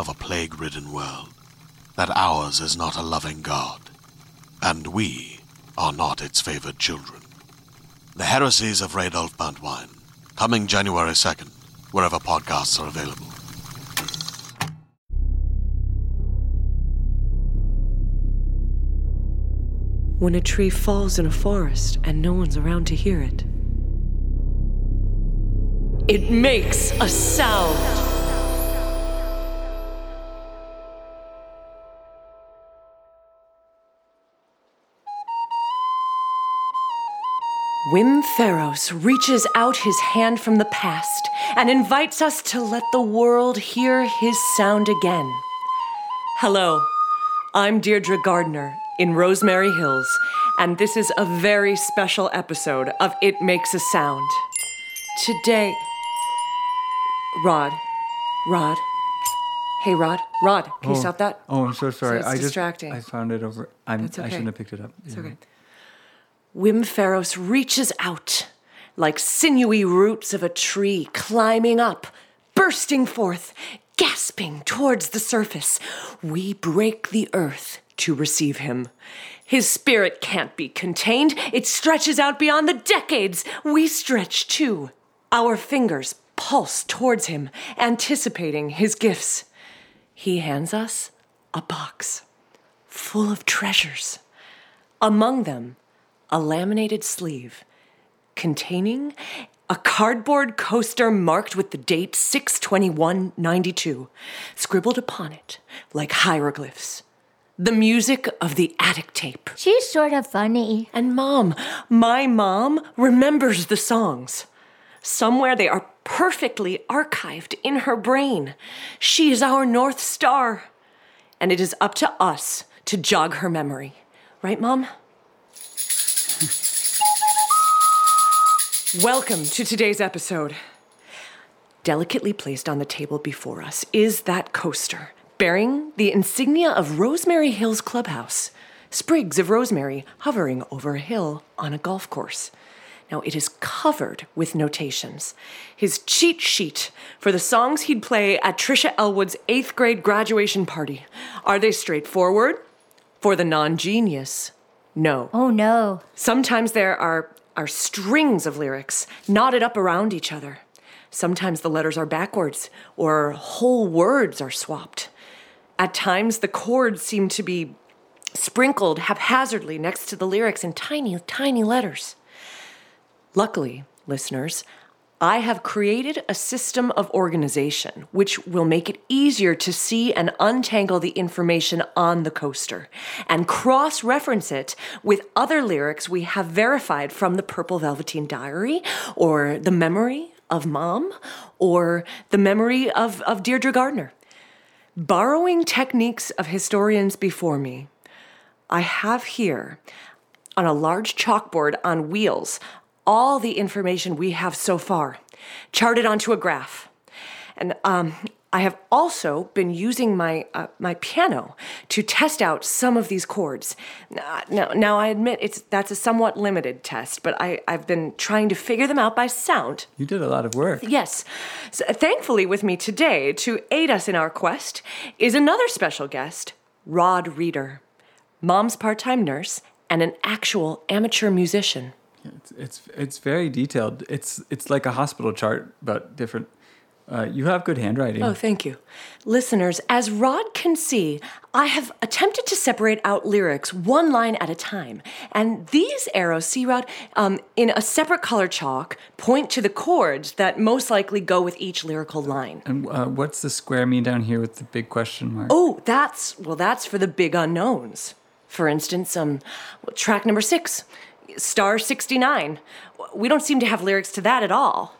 of a plague ridden world that ours is not a loving God, and we are not its favored children. The Heresies of Radolf Buntwine, coming January 2nd, wherever podcasts are available. When a tree falls in a forest and no one's around to hear it, it makes a sound. Wim Faros reaches out his hand from the past and invites us to let the world hear his sound again. Hello, I'm Deirdre Gardner in Rosemary Hills, and this is a very special episode of It Makes a Sound. Today, Rod, Rod, hey Rod, Rod, can you Oh. stop that? Oh, I'm so sorry. it's I just distracting. I found it over. I'm, That's I shouldn't have picked it up. It's Yeah. okay. Wim reaches out like sinewy roots of a tree climbing up, bursting forth, gasping towards the surface. We break the earth to receive him. His spirit can't be contained. It stretches out beyond the decades. We stretch too. Our fingers pulse towards him, anticipating his gifts. He hands us a box full of treasures. Among them, a laminated sleeve containing a cardboard coaster marked with the date 62192, scribbled upon it like hieroglyphs. The music of the attic tape. She's sort of funny. And mom, my mom remembers the songs. Somewhere they are perfectly archived in her brain. She is our North Star. And it is up to us to jog her memory. Right, mom? Welcome to today's episode. Delicately placed on the table before us is that coaster bearing the insignia of Rosemary Hills Clubhouse, sprigs of rosemary hovering over a hill on a golf course. Now, it is covered with notations. His cheat sheet for the songs he'd play at Trisha Elwood's eighth grade graduation party. Are they straightforward? For the non genius, no. Oh no. Sometimes there are, are strings of lyrics knotted up around each other. Sometimes the letters are backwards or whole words are swapped. At times, the chords seem to be sprinkled haphazardly next to the lyrics in tiny, tiny letters. Luckily, listeners, I have created a system of organization which will make it easier to see and untangle the information on the coaster and cross reference it with other lyrics we have verified from the Purple Velveteen Diary or the memory of mom or the memory of, of Deirdre Gardner. Borrowing techniques of historians before me, I have here on a large chalkboard on wheels all the information we have so far, charted onto a graph. And um, I have also been using my uh, my piano to test out some of these chords. Now, now, now I admit it's that's a somewhat limited test, but I, I've been trying to figure them out by sound. You did a lot of work. Yes. So, thankfully, with me today to aid us in our quest is another special guest, Rod Reeder, mom's part time nurse and an actual amateur musician. It's, it's it's very detailed. It's it's like a hospital chart, but different. Uh, you have good handwriting. Oh, thank you. Listeners, as Rod can see, I have attempted to separate out lyrics one line at a time. And these arrows, see, Rod, um, in a separate color chalk, point to the chords that most likely go with each lyrical line. And uh, what's the square mean down here with the big question mark? Oh, that's, well, that's for the big unknowns. For instance, um, track number six, Star 69. We don't seem to have lyrics to that at all.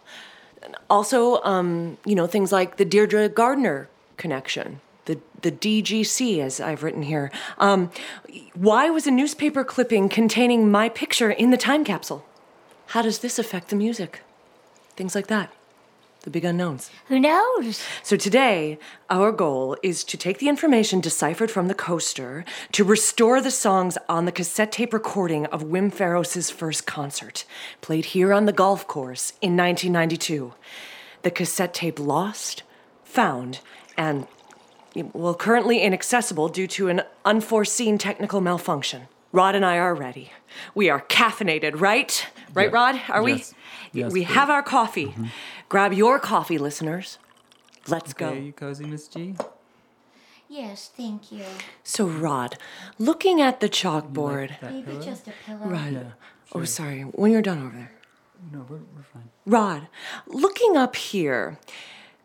Also, um, you know, things like the Deirdre Gardner connection, the, the DGC, as I've written here. Um, why was a newspaper clipping containing my picture in the time capsule? How does this affect the music? Things like that. The big unknowns. Who knows? So today, our goal is to take the information deciphered from the coaster to restore the songs on the cassette tape recording of Wim Faros's first concert, played here on the golf course in 1992. The cassette tape lost, found, and well, currently inaccessible due to an unforeseen technical malfunction. Rod and I are ready. We are caffeinated, right? Right, Yeah. Rod? Are Yes. we? Yes, we please. have our coffee. Mm-hmm. Grab your coffee, listeners. Let's Okay, go. Are you cozy, Miss G? Yes, thank you. So, Rod, looking at the chalkboard. That Maybe just a pillow. Rod. Oh, sorry. When you're done over there. No, we're, we're fine. Rod, looking up here.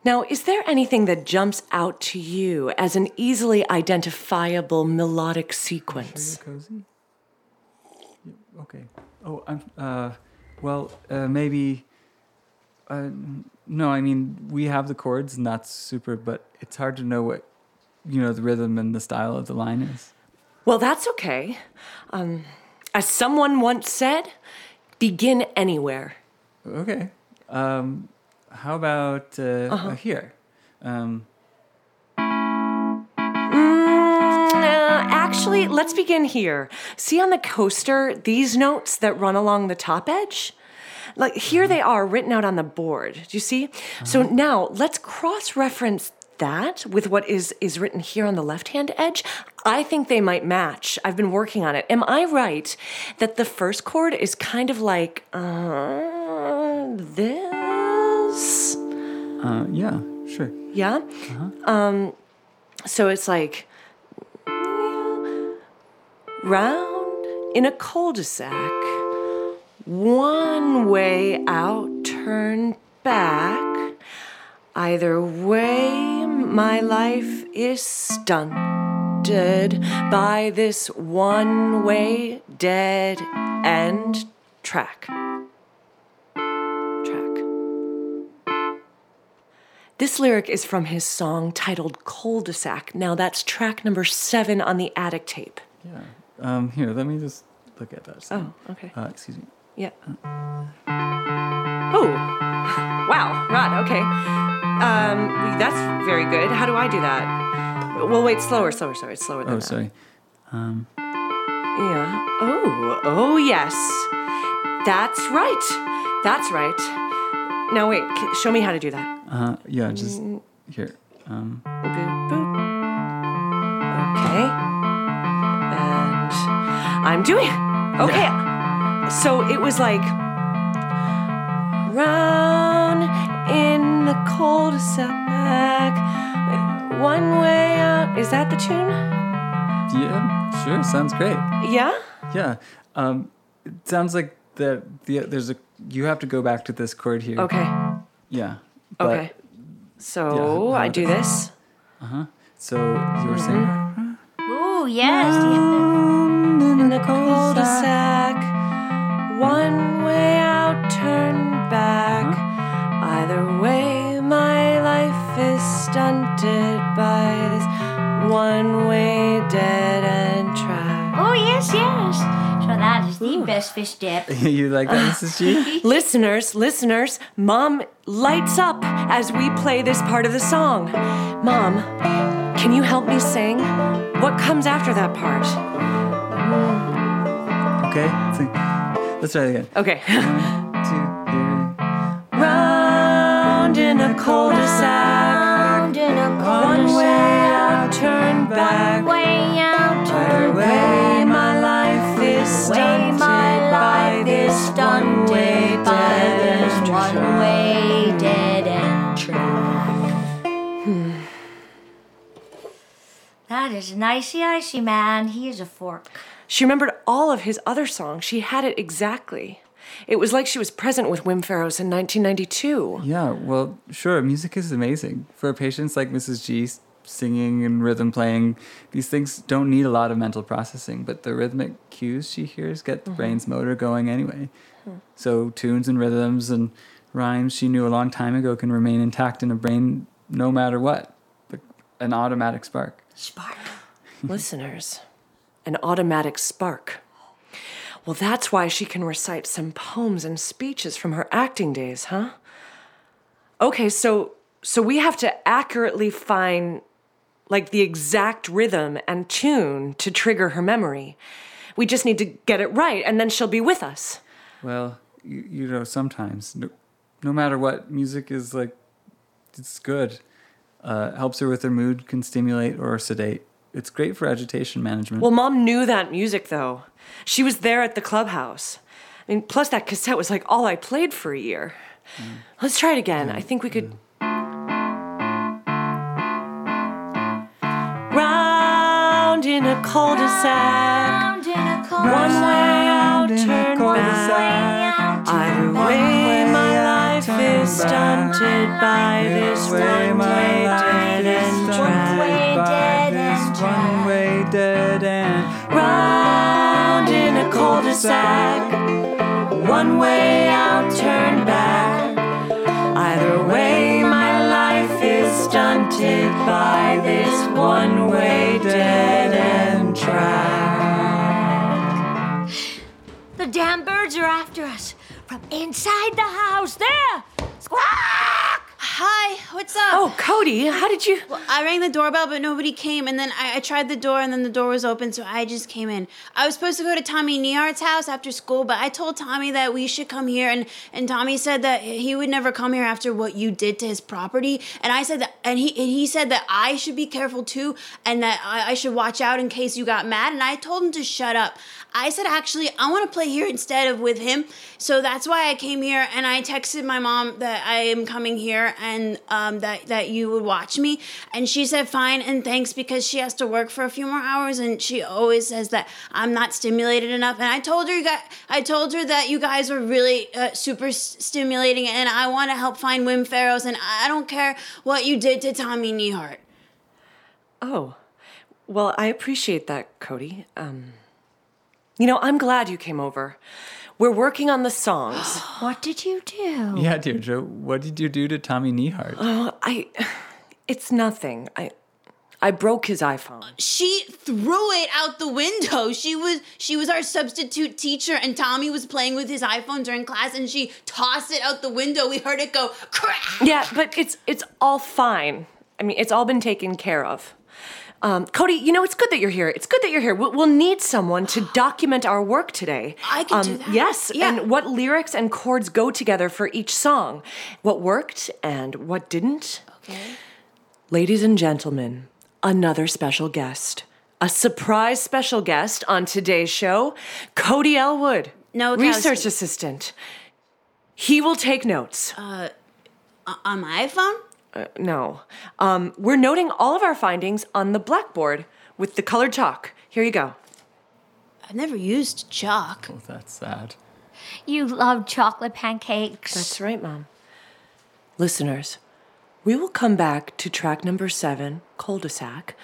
Now, is there anything that jumps out to you as an easily identifiable melodic Are you sequence? cozy? Yeah, okay. Oh, I'm. Uh, well, uh, maybe. Uh, no, I mean we have the chords and that's super, but it's hard to know what, you know, the rhythm and the style of the line is. Well, that's okay. Um, as someone once said, begin anywhere. Okay. Um, how about uh, Uh-huh. uh, here? Um, Mm, uh, actually, let's begin here. See on the coaster these notes that run along the top edge? Like here they are written out on the board. Do you see? So now let's cross reference that with what is is written here on the left-hand edge. I think they might match. I've been working on it. Am I right that the first chord is kind of like uh, this? uh, yeah, sure. Yeah. Uh Um, so it's like round in a cul-de-sac, one way out, turn back. Either way, my life is stunted by this one-way dead end track. Track. This lyric is from his song titled Cul de Sac. Now, that's track number seven on the attic tape. Yeah. Um, here, let me just look at that. Oh, okay. Uh, excuse me. Yeah. Oh, wow, Rod, okay. Um, that's very good. How do I do that? Well, wait, slower, slower, slower. Slower than Oh, that. sorry. Um, Yeah. Oh, oh, yes. That's right. That's right. Now, wait, show me how to do that. uh, yeah, just here. Um, Boop, boop. Okay. And I'm doing it. Okay. So it was like round in the cul-de-sac, one way out. Is that the tune? yeah, sure. Sounds great. Yeah. Yeah. Um, it sounds like that. The, there's a. You have to go back to this chord here. Okay. Yeah. but- Okay. So Yeah, I how do does- this. So you were saying. Oh yes. in stunted by this one way dead end track. Oh, yes, yes. So that is the best fish dip. you like that, Mrs. G? Listeners, listeners, Mom lights up as we play this part of the song. Mom, can you help me sing? What comes after that part? Okay. sing. Let's try it again. Okay. One, two, three. Round in a cul-de-sac, Round in a one cul-de-sac. way out, turn back. Way out, turn Way my life is Way stunted my by life this is one way by this one way dead end track. Hmm. That is an icy icy man. He is a fork. She remembered all of his other songs. She had it exactly. It was like she was present with Wim Faros in 1992. Yeah, well, sure. Music is amazing. For patients like Mrs. G, singing and rhythm playing, these things don't need a lot of mental processing, but the rhythmic cues she hears get the mm-hmm. brain's motor going anyway. Hmm. So, tunes and rhythms and rhymes she knew a long time ago can remain intact in a brain no matter what. An automatic spark. Spark. Listeners, an automatic spark. Well, that's why she can recite some poems and speeches from her acting days, huh? Okay, so so we have to accurately find like the exact rhythm and tune to trigger her memory. We just need to get it right and then she'll be with us. Well, you, you know, sometimes, no, no matter what, music is like, it's good. Uh, helps her with her mood, can stimulate or sedate. It's great for agitation management. Well, mom knew that music though. She was there at the clubhouse. I mean, plus that cassette was like all I played for a year. Mm. Let's try it again. I think we could. Round in a cul-de-sac, Round in a one cul-de-sac. way out, turn back. Either way, my life is stunted by this one way dead end track. dead end this one way dead end. Round in a cul-de-sac, one way out, turn back. Either way, my life is stunted by this one way dead end track. The damn birds are after us from inside the house. There! Squawk! Hi, what's up? Oh, Cody, how did you? Well, I rang the doorbell, but nobody came. And then I, I tried the door, and then the door was open, so I just came in. I was supposed to go to Tommy Nehart's house after school, but I told Tommy that we should come here, and, and Tommy said that he would never come here after what you did to his property. And I said that, and he and he said that I should be careful too, and that I, I should watch out in case you got mad. And I told him to shut up. I said actually I want to play here instead of with him, so that's why I came here. And I texted my mom that I am coming here and um, that that you would watch me, and she said fine and thanks because she has to work for a few more hours, and she always says that I'm not stimulated enough. And I told her you got I told her that you guys were really uh, super stimulating, and I want to help find Wim Faros, and I don't care what you did to Tommy Nehart. Oh, well, I appreciate that, Cody. Um, you know, I'm glad you came over. We're working on the songs. What did you do? Yeah, Deirdre, what did you do to Tommy Nehart? Oh, uh, I. It's nothing. I. I broke his iPhone. she threw it out the window. She was she was our substitute teacher and Tommy was playing with his iPhone during class and she tossed it out the window. We heard it go crack. Yeah, but it's it's all fine. I mean, it's all been taken care of. Um, Cody, you know, it's good that you're here. It's good that you're here. We'll, we'll need someone to document our work today. I can um, do that. Yes, Yeah. and what lyrics and chords go together for each song, what worked and what didn't. Okay. Ladies and gentlemen, another special guest. A surprise special guest on today's show, Cody Elwood, No, research assistant. He will take notes. Uh, On my iPhone? Uh, no. Um, we're noting all of our findings on the blackboard with the colored chalk. Here you go. I've never used chalk. Oh, that's sad. You love chocolate pancakes. That's right, Mom. Listeners, we will come back to track number seven, Cul de sac.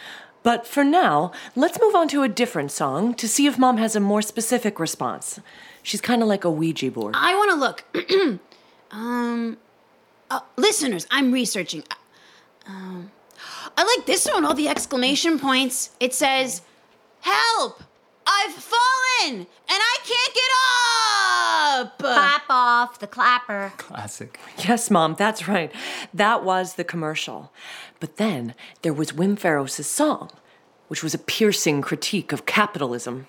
But for now, let's move on to a different song to see if Mom has a more specific response. She's kind of like a Ouija board. I want to look. um, uh, listeners, I'm researching. Um, I like this one, all the exclamation points. It says, Help! I've fallen and I can't get up! Clap off the clapper. Classic. Yes, Mom, that's right. That was the commercial. But then there was Wim Faros' song, which was a piercing critique of capitalism.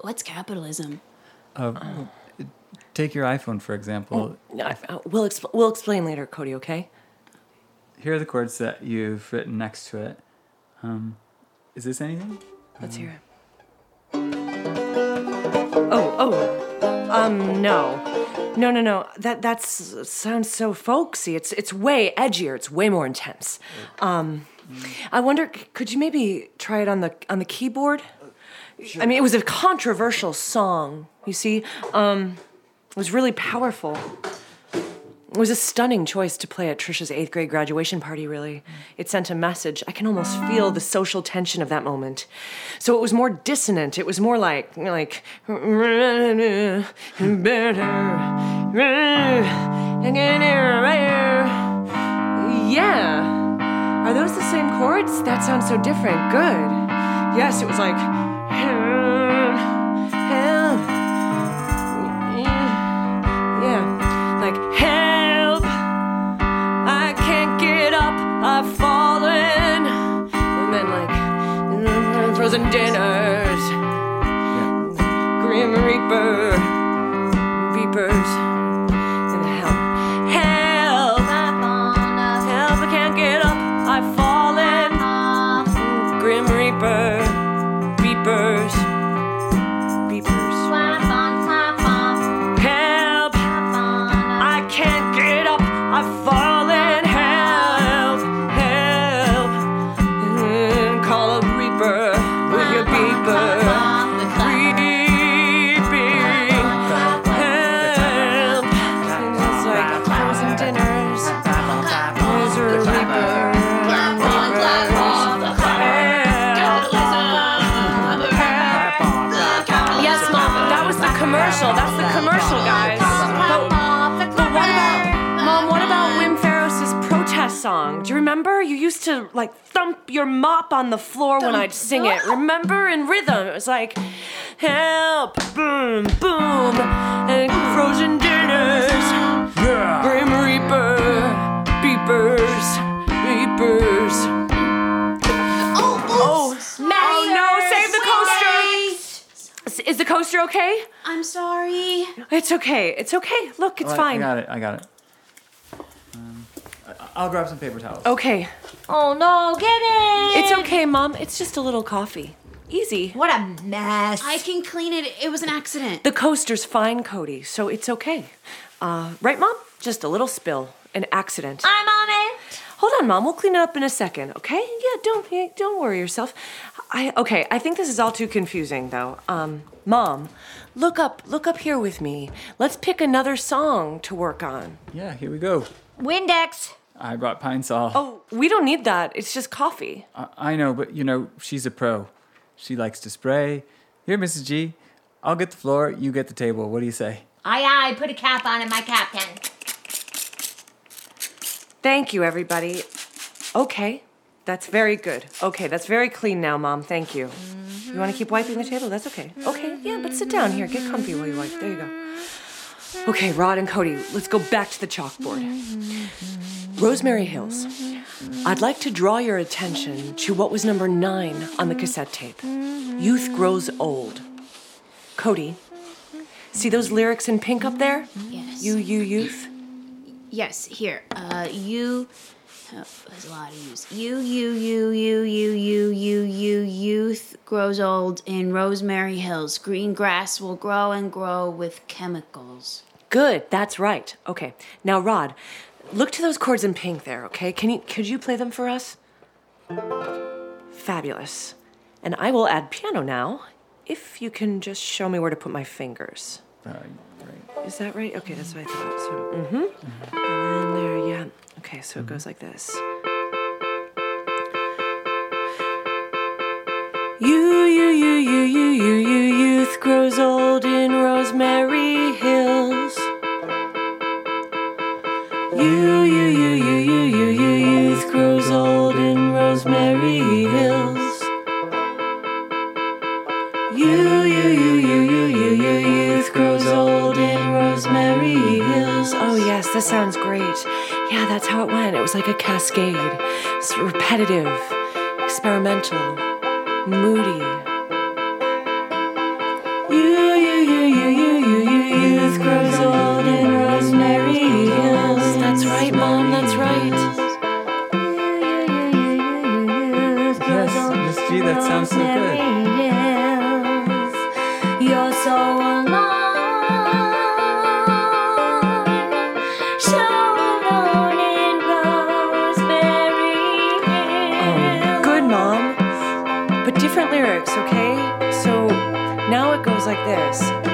What's capitalism? Take your iPhone, for example. I- uh, We'll, expl- we'll explain later, Cody, okay? Here are the chords that you've written next to it. Um, is this anything? Let's hear it. Oh, oh, um, no, no, no, no. That that's sounds so folksy. It's it's way edgier. It's way more intense. Um, I wonder, could you maybe try it on the on the keyboard? I mean, it was a controversial song. You see, um, was really powerful. It was a stunning choice to play at Trisha's eighth grade graduation party, really. It sent a message. I can almost feel the social tension of that moment. So it was more dissonant. It was more like, like, better. yeah. Are those the same chords? That sounds so different. Good. Yes, it was like, and dinners. Grim Reaper, beepers. You used to like thump your mop on the floor when I'd sing it. Remember in rhythm? It was like, help, boom, boom, and frozen dinners, Grim Reaper, beepers, beepers. Oh, oh, oh no! Save the coaster. Is- Is the coaster okay? I'm sorry. It's okay. It's okay. Look, it's Oh, I- fine. I got it. I got it. I- I'll grab some paper towels. Okay. Oh no, get it! It's okay, Mom. It's just a little coffee. Easy. What a mess. I can clean it. It was an accident. The coaster's fine, Cody, so it's okay. Uh, right, Mom? Just a little spill, an accident. I'm on it. Hold on, Mom. We'll clean it up in a second, okay? Yeah, don't don't worry yourself. I okay. I think this is all too confusing, though. Um, Mom, look up look up here with me. Let's pick another song to work on. Yeah, here we go. Windex. I brought Pine Sol. Oh, we don't need that. It's just coffee. I, I know, but you know, she's a pro. She likes to spray. Here, Mrs. G, I'll get the floor, you get the table. What do you say? Aye, aye, put a cap on it, my captain. Thank you, everybody. Okay, that's very good. Okay, that's very clean now, Mom. Thank you. You want to keep wiping the table? That's okay. Okay, yeah, but sit down here. Get comfy while you wipe. There you go. Okay, Rod and Cody, let's go back to the chalkboard. Rosemary Hills. I'd like to draw your attention to what was number nine on the cassette tape Youth Grows Old. Cody, see those lyrics in pink up there? Yes. You, you, youth? Yes, here. Uh, you. Oh, there's a lot of yous. You, you, you, you, you, you, you, you, youth grows old in Rosemary Hills. Green grass will grow and grow with chemicals. Good, that's right. Okay. Now, Rod, look to those chords in pink there, okay? Can you could you play them for us? Fabulous. And I will add piano now, if you can just show me where to put my fingers. Uh, right. Is that right? Okay, that's what I thought. So, mm-hmm. And then there, yeah. Okay, so it goes like this. You, you, you, cascade. It's repetitive, experimental, moody. You, you, you, you, you, you, you, youth grows old in Rosemary Hills. That's right, Mom, that's right. Yes, Miss G, that sounds so good. You're so like this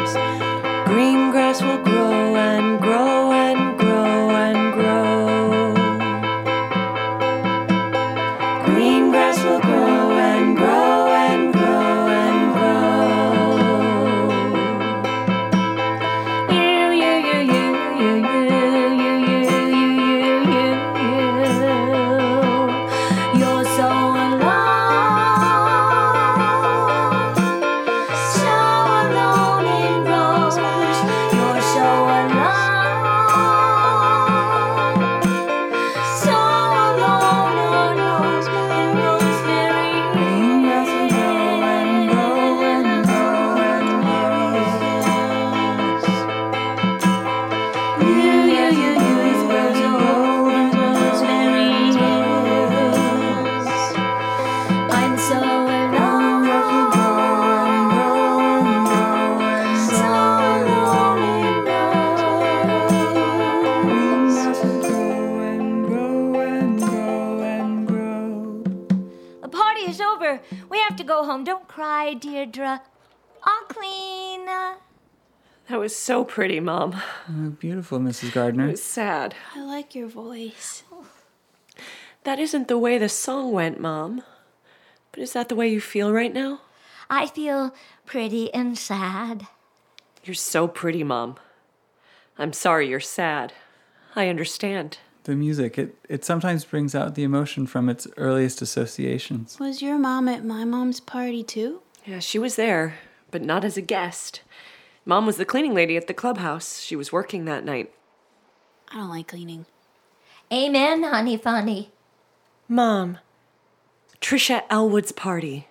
was so pretty, Mom. Oh, beautiful, Mrs. It Gardner. was sad. I like your voice. That isn't the way the song went, Mom. But is that the way you feel right now? I feel pretty and sad. You're so pretty, Mom. I'm sorry you're sad. I understand. The music, it, it sometimes brings out the emotion from its earliest associations. Was your mom at my mom's party too? Yeah, she was there, but not as a guest. Mom was the cleaning lady at the clubhouse. She was working that night. I don't like cleaning. Amen, honey funny. Mom, Trisha Elwood's party.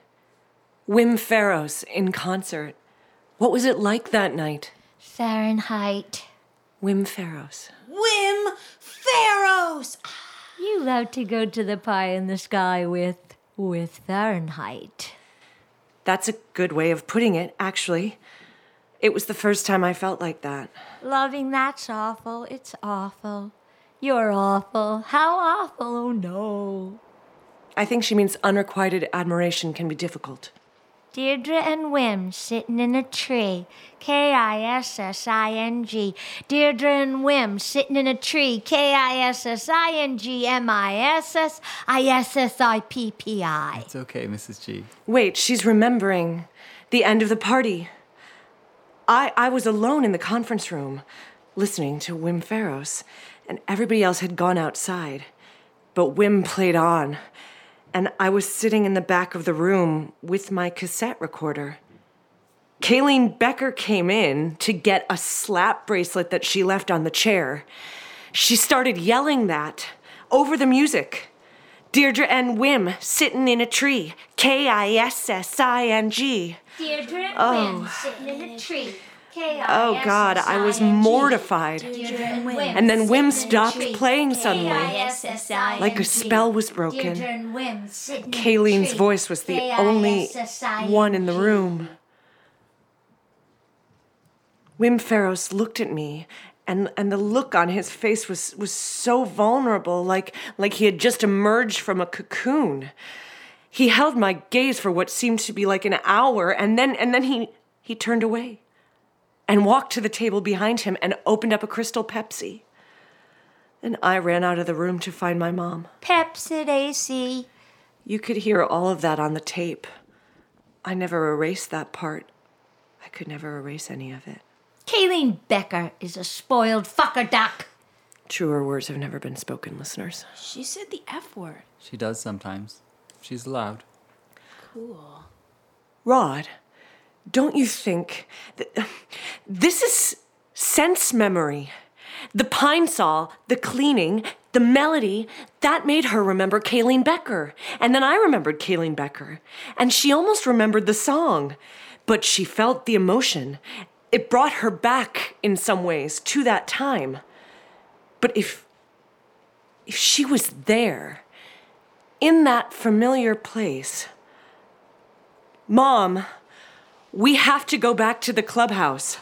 Wim Faros in concert. What was it like that night? Fahrenheit. Wim Faros. Wim Faros! You love to go to the pie in the sky with with Fahrenheit. That's a good way of putting it, actually. It was the first time I felt like that. Loving that's awful. It's awful. You're awful. How awful? Oh no. I think she means unrequited admiration can be difficult. Deirdre and Wim sitting in a tree. K I S S I N G. Deirdre and Wim sitting in a tree. K I S S I N G M I S S I S S I P P I. It's okay, Mrs. G. Wait, she's remembering the end of the party. I, I was alone in the conference room, listening to Wim Faros, and everybody else had gone outside. But Wim played on, and I was sitting in the back of the room with my cassette recorder. Kayleen Becker came in to get a slap bracelet that she left on the chair. She started yelling that over the music. Deirdre and Wim sitting in a tree. K I S S I N G. Deirdre and Oh. Wim sitting in a tree. Oh God, I was mortified. Deirdre and Wim. And then Wim sitting in a stopped playing suddenly. Like a spell was broken. Deirdre and Wim sitting in a Kayleen's voice was the only one in the room. Wim Faros looked at me, and, and the look on his face was, was so vulnerable, like, like he had just emerged from a cocoon. He held my gaze for what seemed to be like an hour, and then, and then he, he turned away and walked to the table behind him and opened up a crystal Pepsi. And I ran out of the room to find my mom. Pepsi AC. You could hear all of that on the tape. I never erased that part. I could never erase any of it. Kayleen Becker is a spoiled fucker duck. Truer words have never been spoken, listeners. She said the F word. She does sometimes. She's loud. Cool. Rod, don't you think that this is sense memory? The Pine Sol, the cleaning, the melody, that made her remember Kayleen Becker. And then I remembered Kayleen Becker. And she almost remembered the song, but she felt the emotion. It brought her back in some ways to that time. But if if she was there in that familiar place, Mom, we have to go back to the clubhouse.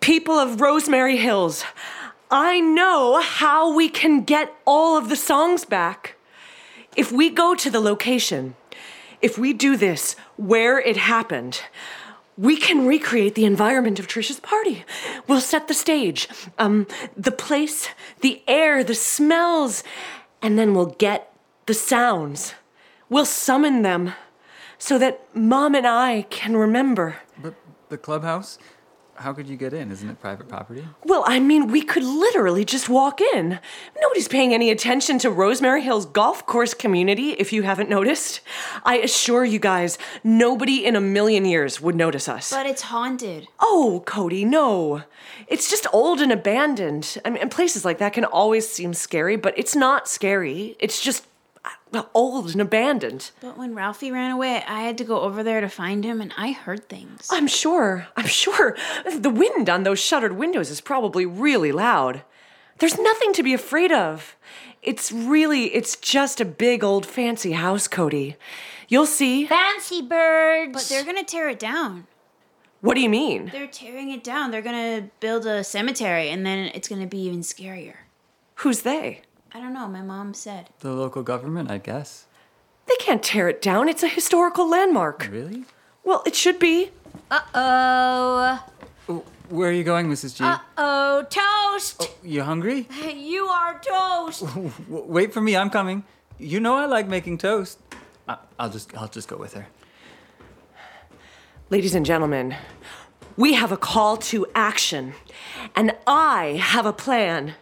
People of Rosemary Hills, I know how we can get all of the songs back. If we go to the location, if we do this where it happened, we can recreate the environment of Trisha's party. We'll set the stage, um, the place, the air, the smells, and then we'll get the sounds. We'll summon them so that Mom and I can remember. But the clubhouse? How could you get in? Isn't it private property? Well, I mean, we could literally just walk in. Nobody's paying any attention to Rosemary Hills golf course community, if you haven't noticed. I assure you guys, nobody in a million years would notice us. But it's haunted. Oh, Cody, no. It's just old and abandoned. I mean, places like that can always seem scary, but it's not scary. It's just well, old and abandoned. But when Ralphie ran away, I had to go over there to find him, and I heard things. I'm sure. I'm sure. The wind on those shuttered windows is probably really loud. There's nothing to be afraid of. It's really, it's just a big old fancy house, Cody. You'll see. Fancy birds. But they're gonna tear it down. What do you mean? They're tearing it down. They're gonna build a cemetery, and then it's gonna be even scarier. Who's they? I don't know. My mom said. The local government, I guess. They can't tear it down. It's a historical landmark. Really? Well, it should be. Uh oh. Where are you going, Mrs. G? Uh oh. Toast. you hungry? You are toast. Wait for me. I'm coming. You know I like making toast. I- I'll just I'll just go with her. Ladies and gentlemen, we have a call to action, and I have a plan.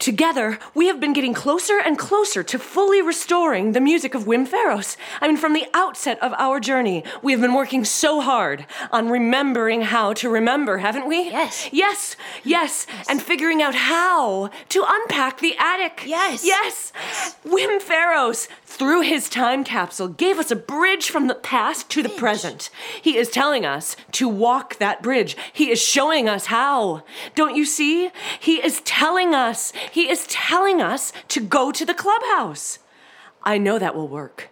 Together, we have been getting closer and closer to fully restoring the music of Wim Faros. I mean, from the outset of our journey, we have been working so hard on remembering how to remember, haven't we? Yes. Yes, yes, and figuring out how to unpack the attic. Yes. Yes. Wim Faros, through his time capsule, gave us a bridge from the past to the present. He is telling us to walk that bridge. He is showing us how. Don't you see? He is telling us. He is telling us to go to the clubhouse. I know that will work.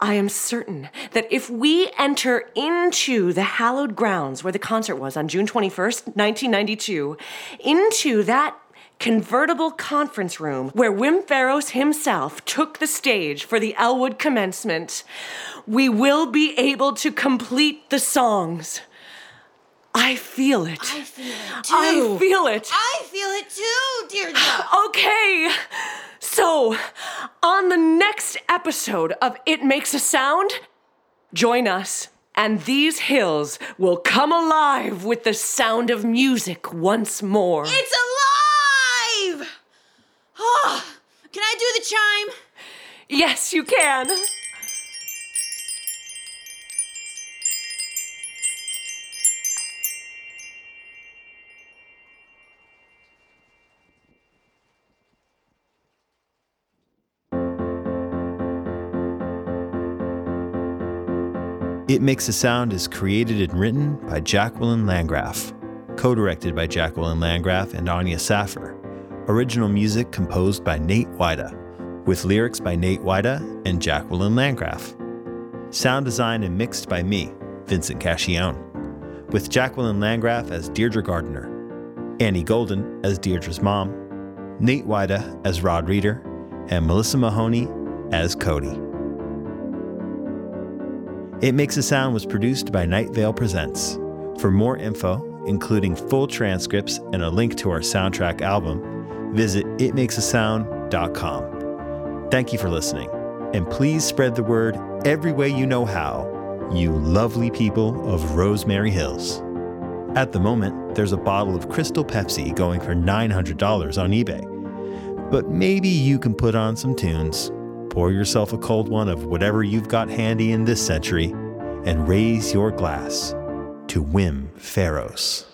I am certain that if we enter into the hallowed grounds where the concert was on June 21st, 1992, into that convertible conference room where Wim Faros himself took the stage for the Elwood commencement, we will be able to complete the songs. I feel it. I feel it too. I feel it. I feel it too, Deirdre. Okay, so on the next episode of It Makes a Sound, join us, and these hills will come alive with the sound of music once more. it's alive! Oh, can I do the chime? Yes, you can. It Makes a Sound is created and written by Jacquelyn Landgraf, co directed by Jacquelyn Landgraf and Anya Saffir. Original music composed by Nate Weida, with lyrics by Nate Weida and Jacquelyn Landgraf. Sound design and mixed by me, Vincent Cacchione, with Jacquelyn Landgraf as Deirdre Gardner, Annie Golden as Deirdre's mom, Nate Weida as Rod Reeder, and Melissa Mahoney as Cody. It Makes a Sound was produced by Night Vale Presents. For more info, including full transcripts and a link to our soundtrack album, visit itmakesasound.com. Thank you for listening, and please spread the word every way you know how, you lovely people of Rosemary Hills. At the moment, there's a bottle of Crystal Pepsi going for $900 on eBay. But maybe you can put on some tunes, pour yourself a cold one of whatever you've got handy in this century, and raise your glass to Wim Faros.